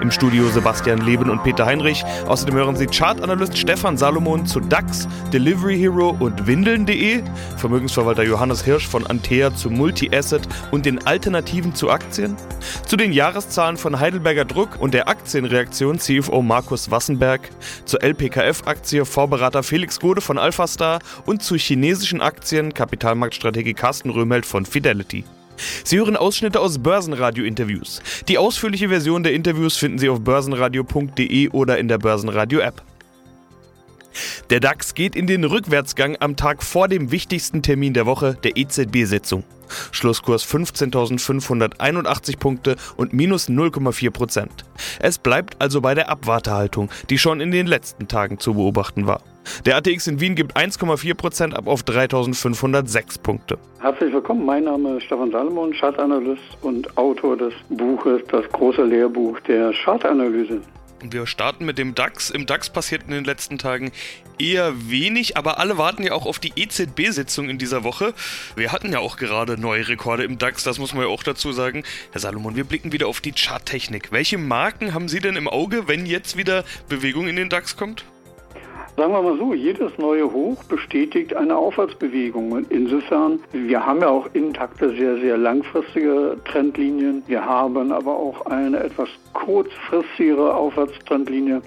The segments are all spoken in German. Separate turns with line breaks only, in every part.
Im Studio Sebastian Leben und Peter Heinrich. Außerdem hören Sie Chartanalyst Stefan Salomon zu DAX, Delivery Hero und Windeln.de, Vermögensverwalter Johannes Hirsch von Antea zu Multi-Asset und den Alternativen zu Aktien, zu den Jahreszahlen von Heidelberger Druck und der Aktienreaktion CFO Markus Wassenberg, zur LPKF-Aktie Vorberater Felix Gode von Alphastar und zu chinesischen Aktien Kapitalmarktstrategie Carsten Röhmelt von Fidelity. Sie hören Ausschnitte aus Börsenradio-Interviews. Die ausführliche Version der Interviews finden Sie auf börsenradio.de oder in der Börsenradio-App. Der DAX geht in den Rückwärtsgang am Tag vor dem wichtigsten Termin der Woche, der EZB-Sitzung. Schlusskurs 15.581 Punkte und minus 0,4 Prozent. Es bleibt also bei der Abwartehaltung, die schon in den letzten Tagen zu beobachten war. Der ATX in Wien gibt 1,4 Prozent ab auf 3.506 Punkte.
Herzlich willkommen, mein Name ist Stefan Salomon, Chartanalyst und Autor des Buches Das große Lehrbuch der Chartanalyse.
Wir starten mit dem DAX. Im DAX passiert in den letzten Tagen eher wenig, aber alle warten ja auch auf die EZB-Sitzung in dieser Woche. Wir hatten ja auch gerade neue Rekorde im DAX, das muss man ja auch dazu sagen. Herr Salomon, wir blicken wieder auf die Charttechnik. Welche Marken haben Sie denn im Auge, wenn jetzt wieder Bewegung in den DAX kommt?
Sagen wir mal so, jedes neue Hoch bestätigt eine Aufwärtsbewegung. Und insofern, wir haben ja auch intakte, sehr, sehr langfristige Trendlinien. Wir haben aber auch eine etwas kurzfristigere Aufwärtstrendlinie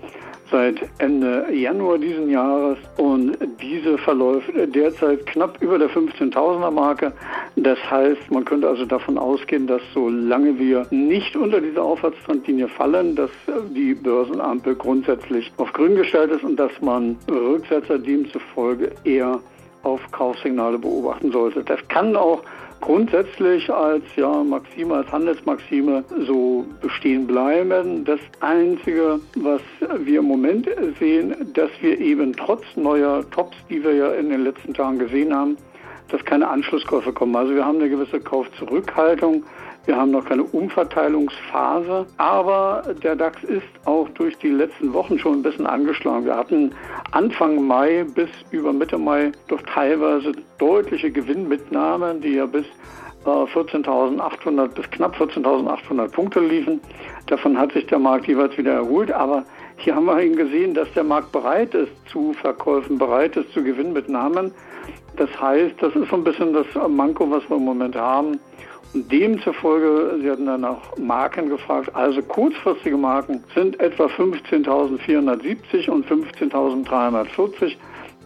seit Ende Januar diesen Jahres und diese verläuft derzeit knapp über der 15.000er Marke. Das heißt, man könnte also davon ausgehen, dass solange wir nicht unter diese Aufwärtstrendlinie fallen, dass die Börsenampel grundsätzlich auf grün gestellt ist und dass man Rücksetzer demzufolge eher auf Kaufsignale beobachten sollte. Das kann auch grundsätzlich als ja, Maxime, als Handelsmaxime so bestehen bleiben. Das Einzige, was wir im Moment sehen, dass wir eben trotz neuer Tops, die wir ja in den letzten Tagen gesehen haben, dass keine Anschlusskäufe kommen. Also wir haben eine gewisse Kaufzurückhaltung. Wir haben noch keine Umverteilungsphase, aber der DAX ist auch durch die letzten Wochen schon ein bisschen angeschlagen. Wir hatten Anfang Mai bis über Mitte Mai doch teilweise deutliche Gewinnmitnahmen, die ja bis 14.800 äh, bis knapp 14.800 Punkte liefen. Davon hat sich der Markt jeweils wieder erholt, aber hier haben wir eben gesehen, dass der Markt bereit ist zu Verkäufen, bereit ist zu Gewinnmitnahmen. Das heißt, das ist so ein bisschen das Manko, was wir im Moment haben. Demzufolge, Sie hatten dann nach Marken gefragt, also kurzfristige Marken sind etwa 15.470 und 15.340.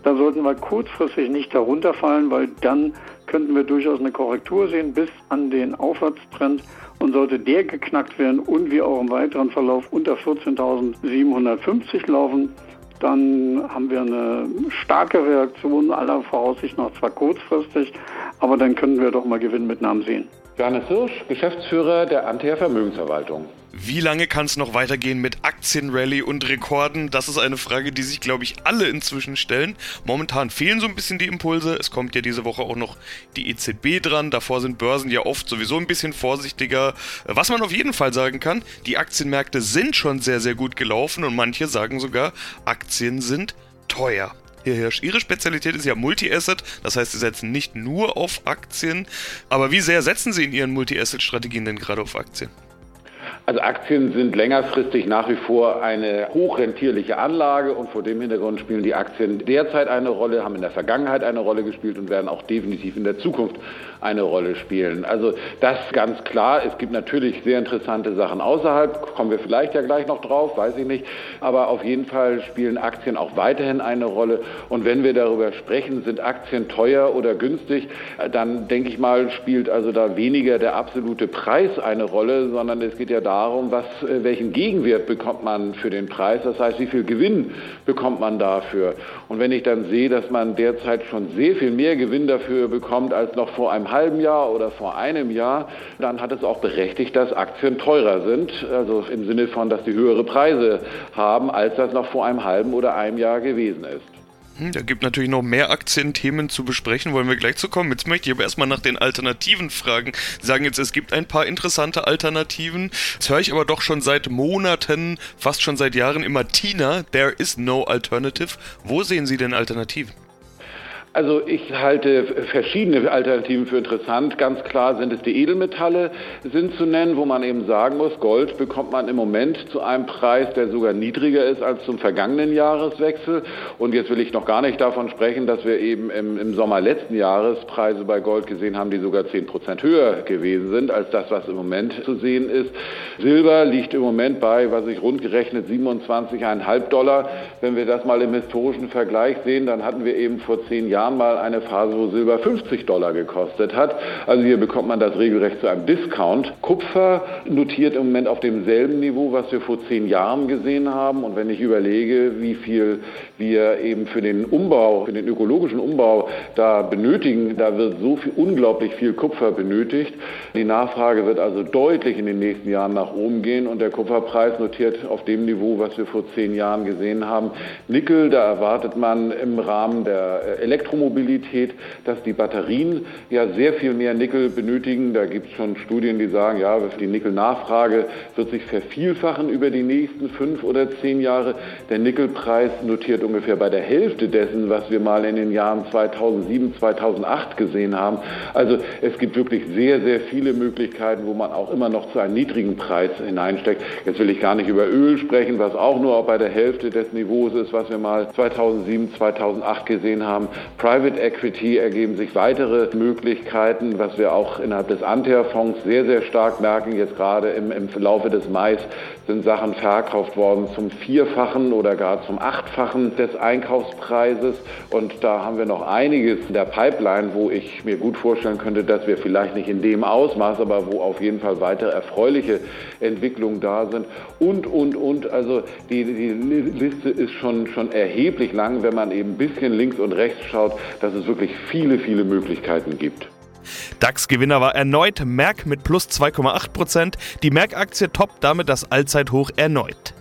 Da sollten wir kurzfristig nicht darunter fallen, weil dann könnten wir durchaus eine Korrektur sehen bis an den Aufwärtstrend. Und sollte der geknackt werden und wir auch im weiteren Verlauf unter 14.750 laufen, dann haben wir eine starke Reaktion aller Voraussicht nach zwar kurzfristig, aber dann können wir doch mal Gewinnmitnahmen sehen.
Johannes Hirsch, Geschäftsführer der Antea Vermögensverwaltung.
Wie lange kann es noch weitergehen mit Aktienrally und Rekorden? Das ist eine Frage, die sich, glaube ich, alle inzwischen stellen. Momentan fehlen so ein bisschen die Impulse. Es kommt ja diese Woche auch noch die EZB dran. Davor sind Börsen ja oft sowieso ein bisschen vorsichtiger. Was man auf jeden Fall sagen kann, die Aktienmärkte sind schon sehr, sehr gut gelaufen und manche sagen sogar, Aktien sind teuer. Ihre Spezialität ist ja Multi-Asset, das heißt, Sie setzen nicht nur auf Aktien. Aber wie sehr setzen Sie in Ihren Multi-Asset-Strategien denn gerade auf Aktien?
Also Aktien sind längerfristig nach wie vor eine hochrentierliche Anlage und vor dem Hintergrund spielen die Aktien derzeit eine Rolle, haben in der Vergangenheit eine Rolle gespielt und werden auch definitiv in der Zukunft eine Rolle spielen. Also das ganz klar. Es gibt natürlich sehr interessante Sachen außerhalb, kommen wir vielleicht ja gleich noch drauf, weiß ich nicht. Aber auf jeden Fall spielen Aktien auch weiterhin eine Rolle. Und wenn wir darüber sprechen, sind Aktien teuer oder günstig, dann denke ich mal, spielt also da weniger der absolute Preis eine Rolle, sondern es geht ja darum, darum, was, äh, welchen Gegenwert bekommt man für den Preis, das heißt, wie viel Gewinn bekommt man dafür. Und wenn ich dann sehe, dass man derzeit schon sehr viel mehr Gewinn dafür bekommt als noch vor einem halben Jahr oder vor einem Jahr, dann hat es auch berechtigt, dass Aktien teurer sind, also im Sinne von, dass sie höhere Preise haben, als das noch vor einem halben oder einem Jahr gewesen ist.
Hm, da gibt natürlich noch mehr Aktienthemen zu besprechen, wollen wir gleich zu kommen. Jetzt möchte ich aber erstmal nach den Alternativen fragen. Sie sagen jetzt, es gibt ein paar interessante Alternativen. Jetzt höre ich aber doch schon seit Monaten, fast schon seit Jahren immer Tina, there is no alternative. Wo sehen Sie denn Alternativen?
Also ich halte verschiedene Alternativen für interessant. Ganz klar sind es die Edelmetalle, sind zu nennen, wo man eben sagen muss, Gold bekommt man im Moment zu einem Preis, der sogar niedriger ist als zum vergangenen Jahreswechsel. Und jetzt will ich noch gar nicht davon sprechen, dass wir eben im, im Sommer letzten Jahres Preise bei Gold gesehen haben, die sogar 10 Prozent höher gewesen sind als das, was im Moment zu sehen ist. Silber liegt im Moment bei, was ich rund gerechnet, 27,5 Dollar. Wenn wir das mal im historischen Vergleich sehen, dann hatten wir eben vor zehn Jahren Jahren mal eine Phase, wo Silber 50 Dollar gekostet hat. Also hier bekommt man das regelrecht zu einem Discount. Kupfer notiert im Moment auf demselben Niveau, was wir vor zehn Jahren gesehen haben. Und wenn ich überlege, wie viel wir eben für den Umbau, für den ökologischen Umbau da benötigen, da wird so viel, unglaublich viel Kupfer benötigt. Die Nachfrage wird also deutlich in den nächsten Jahren nach oben gehen und der Kupferpreis notiert auf dem Niveau, was wir vor zehn Jahren gesehen haben. Nickel, da erwartet man im Rahmen der Elektro Elektromobilität, dass die Batterien ja sehr viel mehr Nickel benötigen. Da gibt es schon Studien, die sagen, ja, die Nickelnachfrage wird sich vervielfachen über die nächsten fünf oder zehn Jahre. Der Nickelpreis notiert ungefähr bei der Hälfte dessen, was wir mal in den Jahren 2007, 2008 gesehen haben. Also es gibt wirklich sehr, sehr viele Möglichkeiten, wo man auch immer noch zu einem niedrigen Preis hineinsteckt. Jetzt will ich gar nicht über Öl sprechen, was auch nur bei der Hälfte des Niveaus ist, was wir mal 2007, 2008 gesehen haben. Private Equity ergeben sich weitere Möglichkeiten, was wir auch innerhalb des Antea-Fonds sehr, sehr stark merken. Jetzt gerade im, im Verlaufe des Mais sind Sachen verkauft worden zum Vierfachen oder gar zum Achtfachen des Einkaufspreises. Und da haben wir noch einiges in der Pipeline, wo ich mir gut vorstellen könnte, dass wir vielleicht nicht in dem Ausmaß, aber wo auf jeden Fall weitere erfreuliche Entwicklungen da sind. Und, und, und. Also die, die Liste ist schon, schon erheblich lang, wenn man eben ein bisschen links und rechts schaut dass es wirklich viele, viele Möglichkeiten gibt.
DAX-Gewinner war erneut Merck mit plus 2,8%. Die Merck-Aktie toppt damit das Allzeithoch erneut.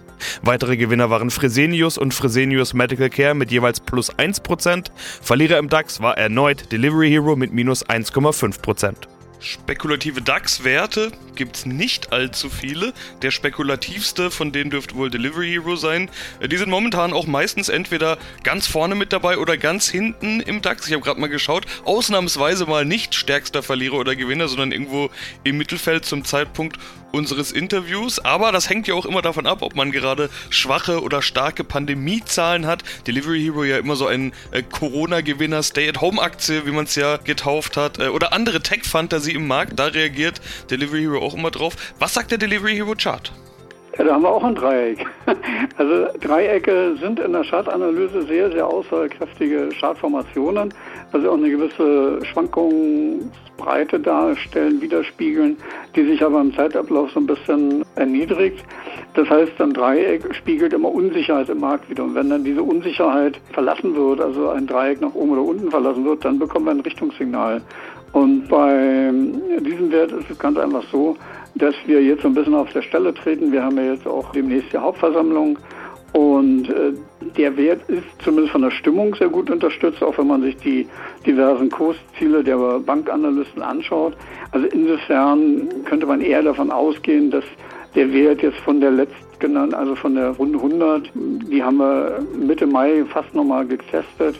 Weitere Gewinner waren Fresenius und Fresenius Medical Care mit jeweils plus 1%. Verlierer im DAX war erneut Delivery Hero mit minus 1,5%. Spekulative DAX-Werte gibt es nicht allzu viele. Der spekulativste von denen dürfte wohl Delivery Hero sein. Äh, die sind momentan auch meistens entweder ganz vorne mit dabei oder ganz hinten im DAX. Ich habe gerade mal geschaut. Ausnahmsweise mal nicht stärkster Verlierer oder Gewinner, sondern irgendwo im Mittelfeld zum Zeitpunkt unseres Interviews. Aber das hängt ja auch immer davon ab, ob man gerade schwache oder starke Pandemiezahlen hat. Delivery Hero ja immer so ein äh, Corona-Gewinner, Stay-at-Home-Aktie, wie man es ja getauft hat. Äh, oder andere Tech-Fantasie im Markt. Da reagiert Delivery Hero auch immer drauf. Was sagt der Delivery Hero Chart?
Ja, da haben wir auch ein Dreieck. Also Dreiecke sind in der Chartanalyse sehr, sehr aussagekräftige Chartformationen, also auch eine gewisse Schwankungsbreite darstellen, widerspiegeln, die sich aber im Zeitablauf so ein bisschen erniedrigt. Das heißt, ein Dreieck spiegelt immer Unsicherheit im Markt wieder. Und wenn dann diese Unsicherheit verlassen wird, also ein Dreieck nach oben oder unten verlassen wird, dann bekommen wir ein Richtungssignal. Und bei diesem Wert ist es ganz einfach so, dass wir jetzt so ein bisschen auf der Stelle treten. Wir haben ja jetzt auch demnächst die Hauptversammlung und äh, der Wert ist zumindest von der Stimmung sehr gut unterstützt, auch wenn man sich die diversen Kursziele der Bankanalysten anschaut. Also insofern könnte man eher davon ausgehen, dass der Wert jetzt von der letztgenannten, also von der Runde 100, die haben wir Mitte Mai fast nochmal getestet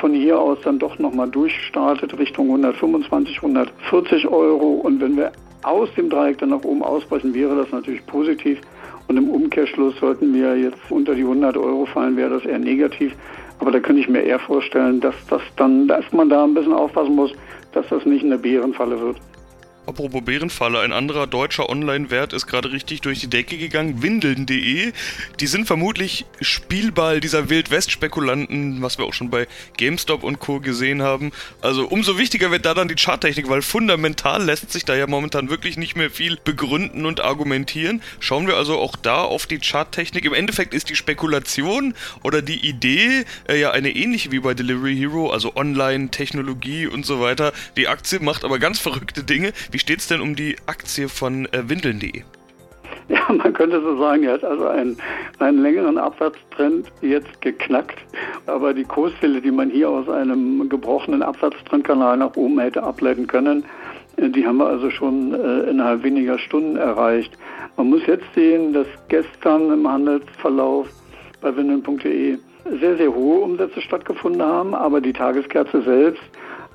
von hier aus dann doch nochmal durchstartet Richtung 125, 140 Euro. Und wenn wir aus dem Dreieck dann nach oben ausbrechen, wäre das natürlich positiv. Und im Umkehrschluss sollten wir jetzt unter die 100 Euro fallen, wäre das eher negativ. Aber da könnte ich mir eher vorstellen, dass das dann, dass man da ein bisschen aufpassen muss, dass das nicht eine Bärenfalle wird.
Apropos Bärenfalle, ein anderer deutscher Online-Wert ist gerade richtig durch die Decke gegangen, windeln.de. Die sind vermutlich Spielball dieser Wildwest-Spekulanten, was wir auch schon bei GameStop und Co. gesehen haben. Also umso wichtiger wird da dann die Charttechnik, weil fundamental lässt sich da ja momentan wirklich nicht mehr viel begründen und argumentieren. Schauen wir also auch da auf die Charttechnik. Im Endeffekt ist die Spekulation oder die Idee äh, ja eine ähnliche wie bei Delivery Hero, also Online, Technologie und so weiter. Die Aktie macht aber ganz verrückte Dinge. Wie steht es denn um die Aktie von äh, Windeln.de?
Ja, man könnte so sagen, er hat also einen, einen längeren Abwärtstrend jetzt geknackt. Aber die Kursziele, die man hier aus einem gebrochenen Abwärtstrendkanal nach oben hätte ableiten können, äh, die haben wir also schon äh, innerhalb weniger Stunden erreicht. Man muss jetzt sehen, dass gestern im Handelsverlauf bei windeln.de sehr, sehr hohe Umsätze stattgefunden haben, aber die Tageskerze selbst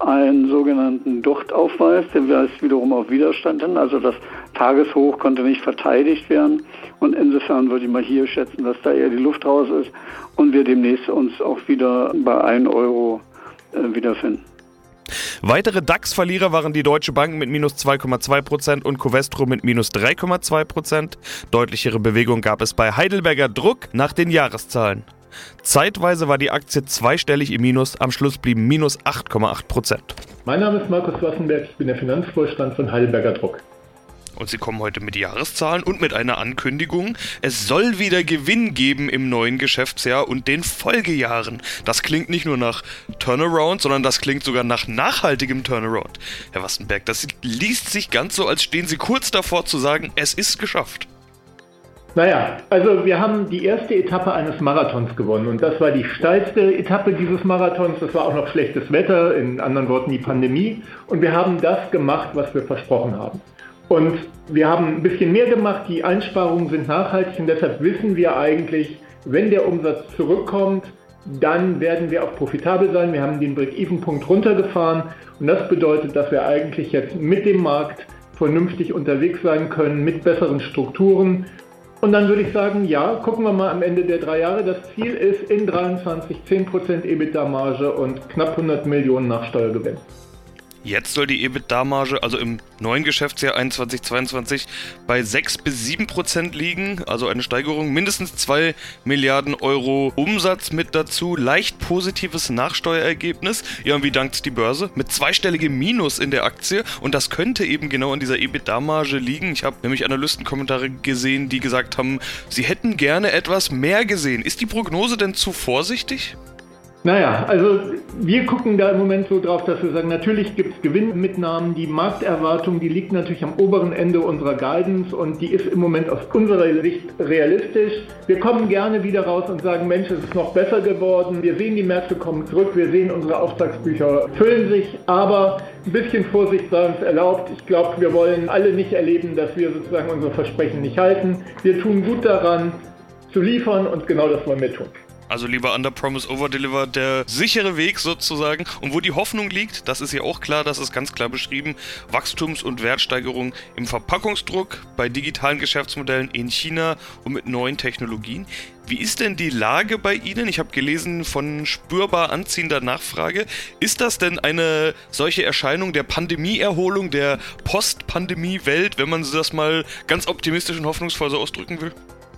einen sogenannten Durchtaufweis, der weist wiederum auf Widerstand hin. Also das Tageshoch konnte nicht verteidigt werden. Und insofern würde ich mal hier schätzen, dass da eher die Luft raus ist und wir demnächst uns auch wieder bei 1 Euro äh, wiederfinden.
Weitere DAX-Verlierer waren die Deutsche Bank mit minus 2,2% und Covestro mit minus 3,2%. Deutlichere Bewegung gab es bei Heidelberger Druck nach den Jahreszahlen. Zeitweise war die Aktie zweistellig im Minus, am Schluss blieben minus 8,8%
Mein Name ist Markus Wassenberg, ich bin der Finanzvorstand von Heidelberger Druck.
Und sie kommen heute mit Jahreszahlen und mit einer Ankündigung. Es soll wieder Gewinn geben im neuen Geschäftsjahr und den Folgejahren. Das klingt nicht nur nach Turnaround, sondern das klingt sogar nach nachhaltigem Turnaround. Herr Wassenberg, das liest sich ganz so, als stehen Sie kurz davor zu sagen, es ist geschafft.
Naja, also wir haben die erste Etappe eines Marathons gewonnen und das war die steilste Etappe dieses Marathons. Das war auch noch schlechtes Wetter, in anderen Worten die Pandemie. Und wir haben das gemacht, was wir versprochen haben. Und wir haben ein bisschen mehr gemacht, die Einsparungen sind nachhaltig und deshalb wissen wir eigentlich, wenn der Umsatz zurückkommt, dann werden wir auch profitabel sein. Wir haben den Break-Even-Punkt runtergefahren und das bedeutet, dass wir eigentlich jetzt mit dem Markt vernünftig unterwegs sein können, mit besseren Strukturen und dann würde ich sagen, ja, gucken wir mal am Ende der drei Jahre. Das Ziel ist in 23 10% EBITDA-Marge und knapp 100 Millionen nach Steuergewinn.
Jetzt soll die EBITDA-Marge, also im neuen Geschäftsjahr 2021, bei 6 bis 7 Prozent liegen, also eine Steigerung, mindestens 2 Milliarden Euro Umsatz mit dazu, leicht positives Nachsteuerergebnis. Ja, und wie dankt die Börse? Mit zweistelligem Minus in der Aktie und das könnte eben genau an dieser EBITDA-Marge liegen. Ich habe nämlich Analystenkommentare gesehen, die gesagt haben, sie hätten gerne etwas mehr gesehen. Ist die Prognose denn zu vorsichtig?
Naja, also wir gucken da im Moment so drauf, dass wir sagen, natürlich gibt es Gewinnmitnahmen. Die Markterwartung, die liegt natürlich am oberen Ende unserer Guidance und die ist im Moment aus unserer Sicht realistisch. Wir kommen gerne wieder raus und sagen, Mensch, es ist noch besser geworden. Wir sehen, die Märkte kommen zurück. Wir sehen, unsere Auftragsbücher füllen sich. Aber ein bisschen Vorsicht sei uns erlaubt. Ich glaube, wir wollen alle nicht erleben, dass wir sozusagen unsere Versprechen nicht halten. Wir tun gut daran, zu liefern und genau das wollen wir tun.
Also lieber Under Promise Over Deliver, der sichere Weg sozusagen. Und wo die Hoffnung liegt, das ist ja auch klar, das ist ganz klar beschrieben. Wachstums- und Wertsteigerung im Verpackungsdruck, bei digitalen Geschäftsmodellen in China und mit neuen Technologien. Wie ist denn die Lage bei Ihnen? Ich habe gelesen von spürbar anziehender Nachfrage. Ist das denn eine solche Erscheinung der Pandemieerholung, der Post-Pandemie-Welt, wenn man das mal ganz optimistisch und hoffnungsvoll so ausdrücken will?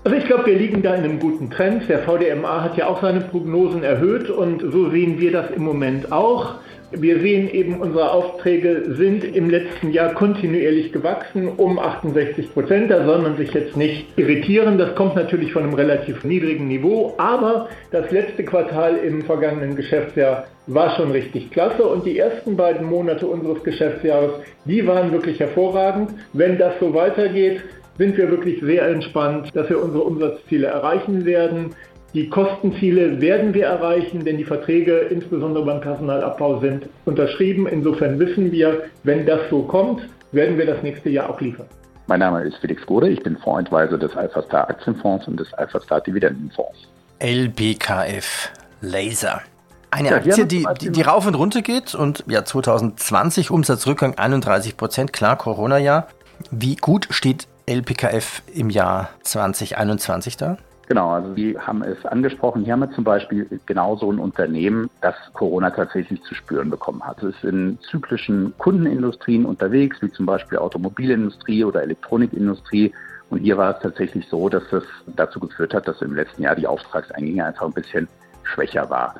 Also ich glaube, wir liegen da in einem guten Trend. Der VDMA hat ja auch seine Prognosen erhöht und so sehen wir das im Moment auch. Wir sehen eben, unsere Aufträge sind im letzten Jahr kontinuierlich gewachsen um 68 Prozent. Da soll man sich jetzt nicht irritieren. Das kommt natürlich von einem relativ niedrigen Niveau. Aber das letzte Quartal im vergangenen Geschäftsjahr war schon richtig klasse. Und die ersten beiden Monate unseres Geschäftsjahres, die waren wirklich hervorragend. Wenn das so weitergeht, sind wir wirklich sehr entspannt, dass wir unsere Umsatzziele erreichen werden. Die Kostenziele werden wir erreichen, denn die Verträge, insbesondere beim Personalabbau, sind unterschrieben. Insofern wissen wir, wenn das so kommt, werden wir das nächste Jahr auch liefern.
Mein Name ist Felix Gode, ich bin Fondsadvisor des Alpha Star Aktienfonds und des Alpha Star Dividendenfonds.
LBKF Laser. Eine ja, Aktie, die, die, die, rauf und runter geht und ja 2020 Umsatzrückgang 31 Prozent, klar, Corona-Jahr. Wie gut steht LPKF im Jahr 2021 da?
Genau, also Sie haben es angesprochen. Hier haben wir zum Beispiel genauso ein Unternehmen, das Corona tatsächlich zu spüren bekommen hat. Es ist in zyklischen Kundenindustrien unterwegs, wie zum Beispiel Automobilindustrie oder Elektronikindustrie. Und hier war es tatsächlich so, dass es dazu geführt hat, dass im letzten Jahr die Auftragseingänge einfach ein bisschen schwächer war.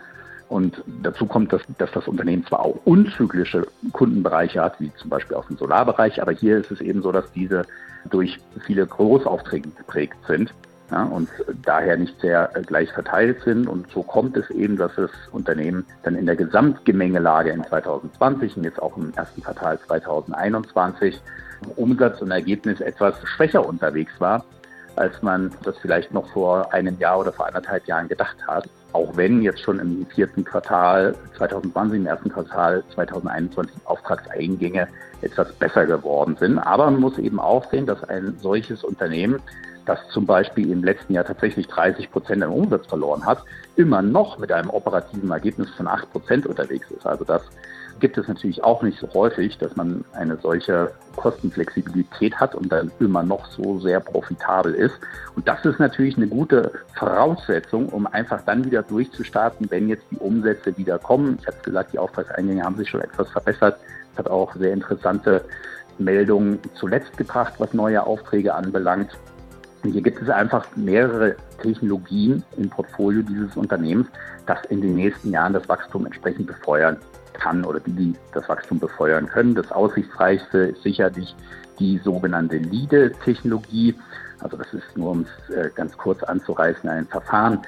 Und dazu kommt, dass, dass das Unternehmen zwar auch unzyklische Kundenbereiche hat, wie zum Beispiel auch im Solarbereich, aber hier ist es eben so, dass diese durch viele Großaufträge geprägt sind ja, und daher nicht sehr gleich verteilt sind. Und so kommt es eben, dass das Unternehmen dann in der Gesamtgemengelage in 2020 und jetzt auch im ersten Quartal 2021 Umsatz und Ergebnis etwas schwächer unterwegs war als man das vielleicht noch vor einem Jahr oder vor anderthalb Jahren gedacht hat. Auch wenn jetzt schon im vierten Quartal 2020, im ersten Quartal 2021 Auftragseingänge etwas besser geworden sind. Aber man muss eben auch sehen, dass ein solches Unternehmen, das zum Beispiel im letzten Jahr tatsächlich 30 Prozent an Umsatz verloren hat, immer noch mit einem operativen Ergebnis von 8 Prozent unterwegs ist. Also das gibt es natürlich auch nicht so häufig, dass man eine solche Kostenflexibilität hat und dann immer noch so sehr profitabel ist. Und das ist natürlich eine gute Voraussetzung, um einfach dann wieder durchzustarten, wenn jetzt die Umsätze wieder kommen. Ich habe gesagt, die Auftragseingänge haben sich schon etwas verbessert. Es hat auch sehr interessante Meldungen zuletzt gebracht, was neue Aufträge anbelangt. Und hier gibt es einfach mehrere Technologien im Portfolio dieses Unternehmens, das in den nächsten Jahren das Wachstum entsprechend befeuern kann oder die, die das Wachstum befeuern können. Das aussichtsreichste ist sicherlich die sogenannte LIDE-Technologie. Also das ist nur, um es äh, ganz kurz anzureißen, ein Verfahren,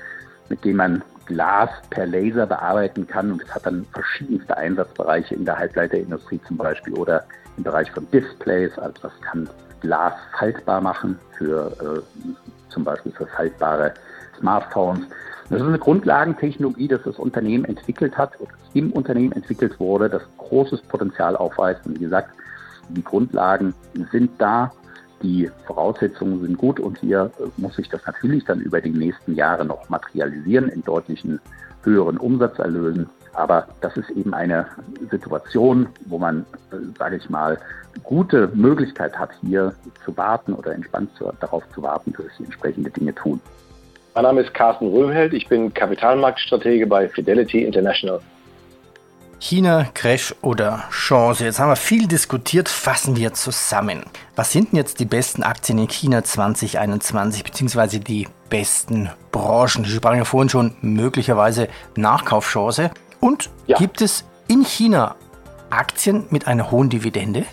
mit dem man Glas per Laser bearbeiten kann und es hat dann verschiedenste Einsatzbereiche in der Halbleiterindustrie zum Beispiel oder im Bereich von Displays. Also das kann Glas faltbar machen für äh, zum Beispiel für faltbare Smartphones. Das ist eine Grundlagentechnologie, das das Unternehmen entwickelt hat, im Unternehmen entwickelt wurde, das großes Potenzial aufweist. Und wie gesagt, die Grundlagen sind da, die Voraussetzungen sind gut und hier muss sich das natürlich dann über die nächsten Jahre noch materialisieren in deutlichen höheren Umsatzerlösen. Aber das ist eben eine Situation, wo man, sage ich mal, gute Möglichkeit hat, hier zu warten oder entspannt zu, darauf zu warten, dass sie entsprechende Dinge tun.
Mein Name ist Carsten Röhmheld, ich bin Kapitalmarktstratege bei Fidelity International.
China, Crash oder Chance. Jetzt haben wir viel diskutiert, fassen wir zusammen. Was sind denn jetzt die besten Aktien in China 2021, beziehungsweise die besten Branchen? Sie sprachen ja vorhin schon möglicherweise Nachkaufchance. Und ja. gibt es in China Aktien mit einer hohen Dividende?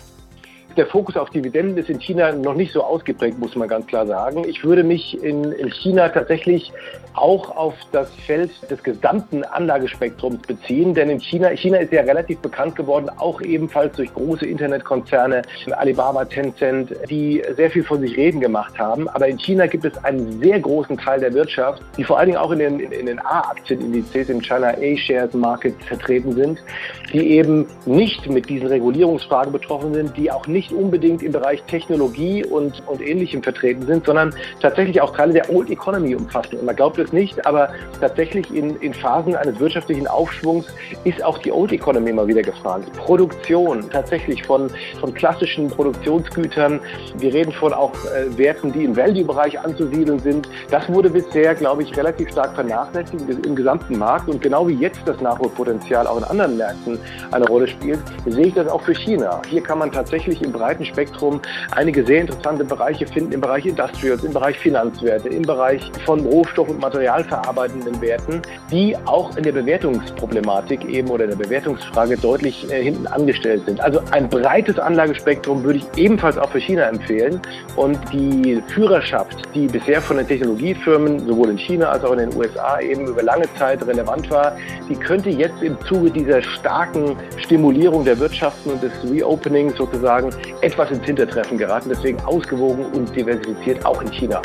Der Fokus auf Dividenden ist in China noch nicht so ausgeprägt, muss man ganz klar sagen. Ich würde mich in, in China tatsächlich auch auf das Feld des gesamten Anlagespektrums beziehen, denn in China, China ist ja relativ bekannt geworden, auch ebenfalls durch große Internetkonzerne, Alibaba, Tencent, die sehr viel von sich reden gemacht haben. Aber in China gibt es einen sehr großen Teil der Wirtschaft, die vor allen Dingen auch in den, in den A-Aktienindizes im China A-Shares Market vertreten sind, die eben nicht mit diesen Regulierungsfragen betroffen sind, die auch nicht nicht unbedingt im Bereich Technologie und, und Ähnlichem vertreten sind, sondern tatsächlich auch Teile der Old Economy umfassen. Und man glaubt es nicht, aber tatsächlich in, in Phasen eines wirtschaftlichen Aufschwungs ist auch die Old Economy immer wieder gefragt. Produktion tatsächlich von, von klassischen Produktionsgütern. Wir reden von auch äh, Werten, die im Value-Bereich anzusiedeln sind. Das wurde bisher, glaube ich, relativ stark vernachlässigt im gesamten Markt. Und genau wie jetzt das Nachholpotenzial auch in anderen Märkten eine Rolle spielt, sehe ich das auch für China. Hier kann man tatsächlich im breiten Spektrum einige sehr interessante Bereiche finden, im Bereich Industrials, im Bereich Finanzwerte, im Bereich von Rohstoff- und materialverarbeitenden Werten, die auch in der Bewertungsproblematik eben oder in der Bewertungsfrage deutlich äh, hinten angestellt sind. Also ein breites Anlagespektrum würde ich ebenfalls auch für China empfehlen. Und die Führerschaft, die bisher von den Technologiefirmen sowohl in China als auch in den USA eben über lange Zeit relevant war, die könnte jetzt im Zuge dieser starken Stimulierung der Wirtschaften und des Reopenings sozusagen etwas ins Hintertreffen geraten. Deswegen ausgewogen und diversifiziert auch in China.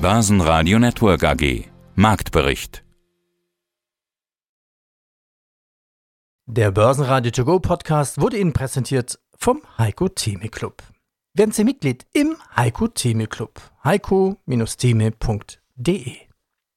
Börsenradio Network AG Marktbericht
Der Börsenradio To Go Podcast wurde Ihnen präsentiert vom Heiko Theme Club. Werden Sie Mitglied im Heiko Theme Club. heiko-theme.de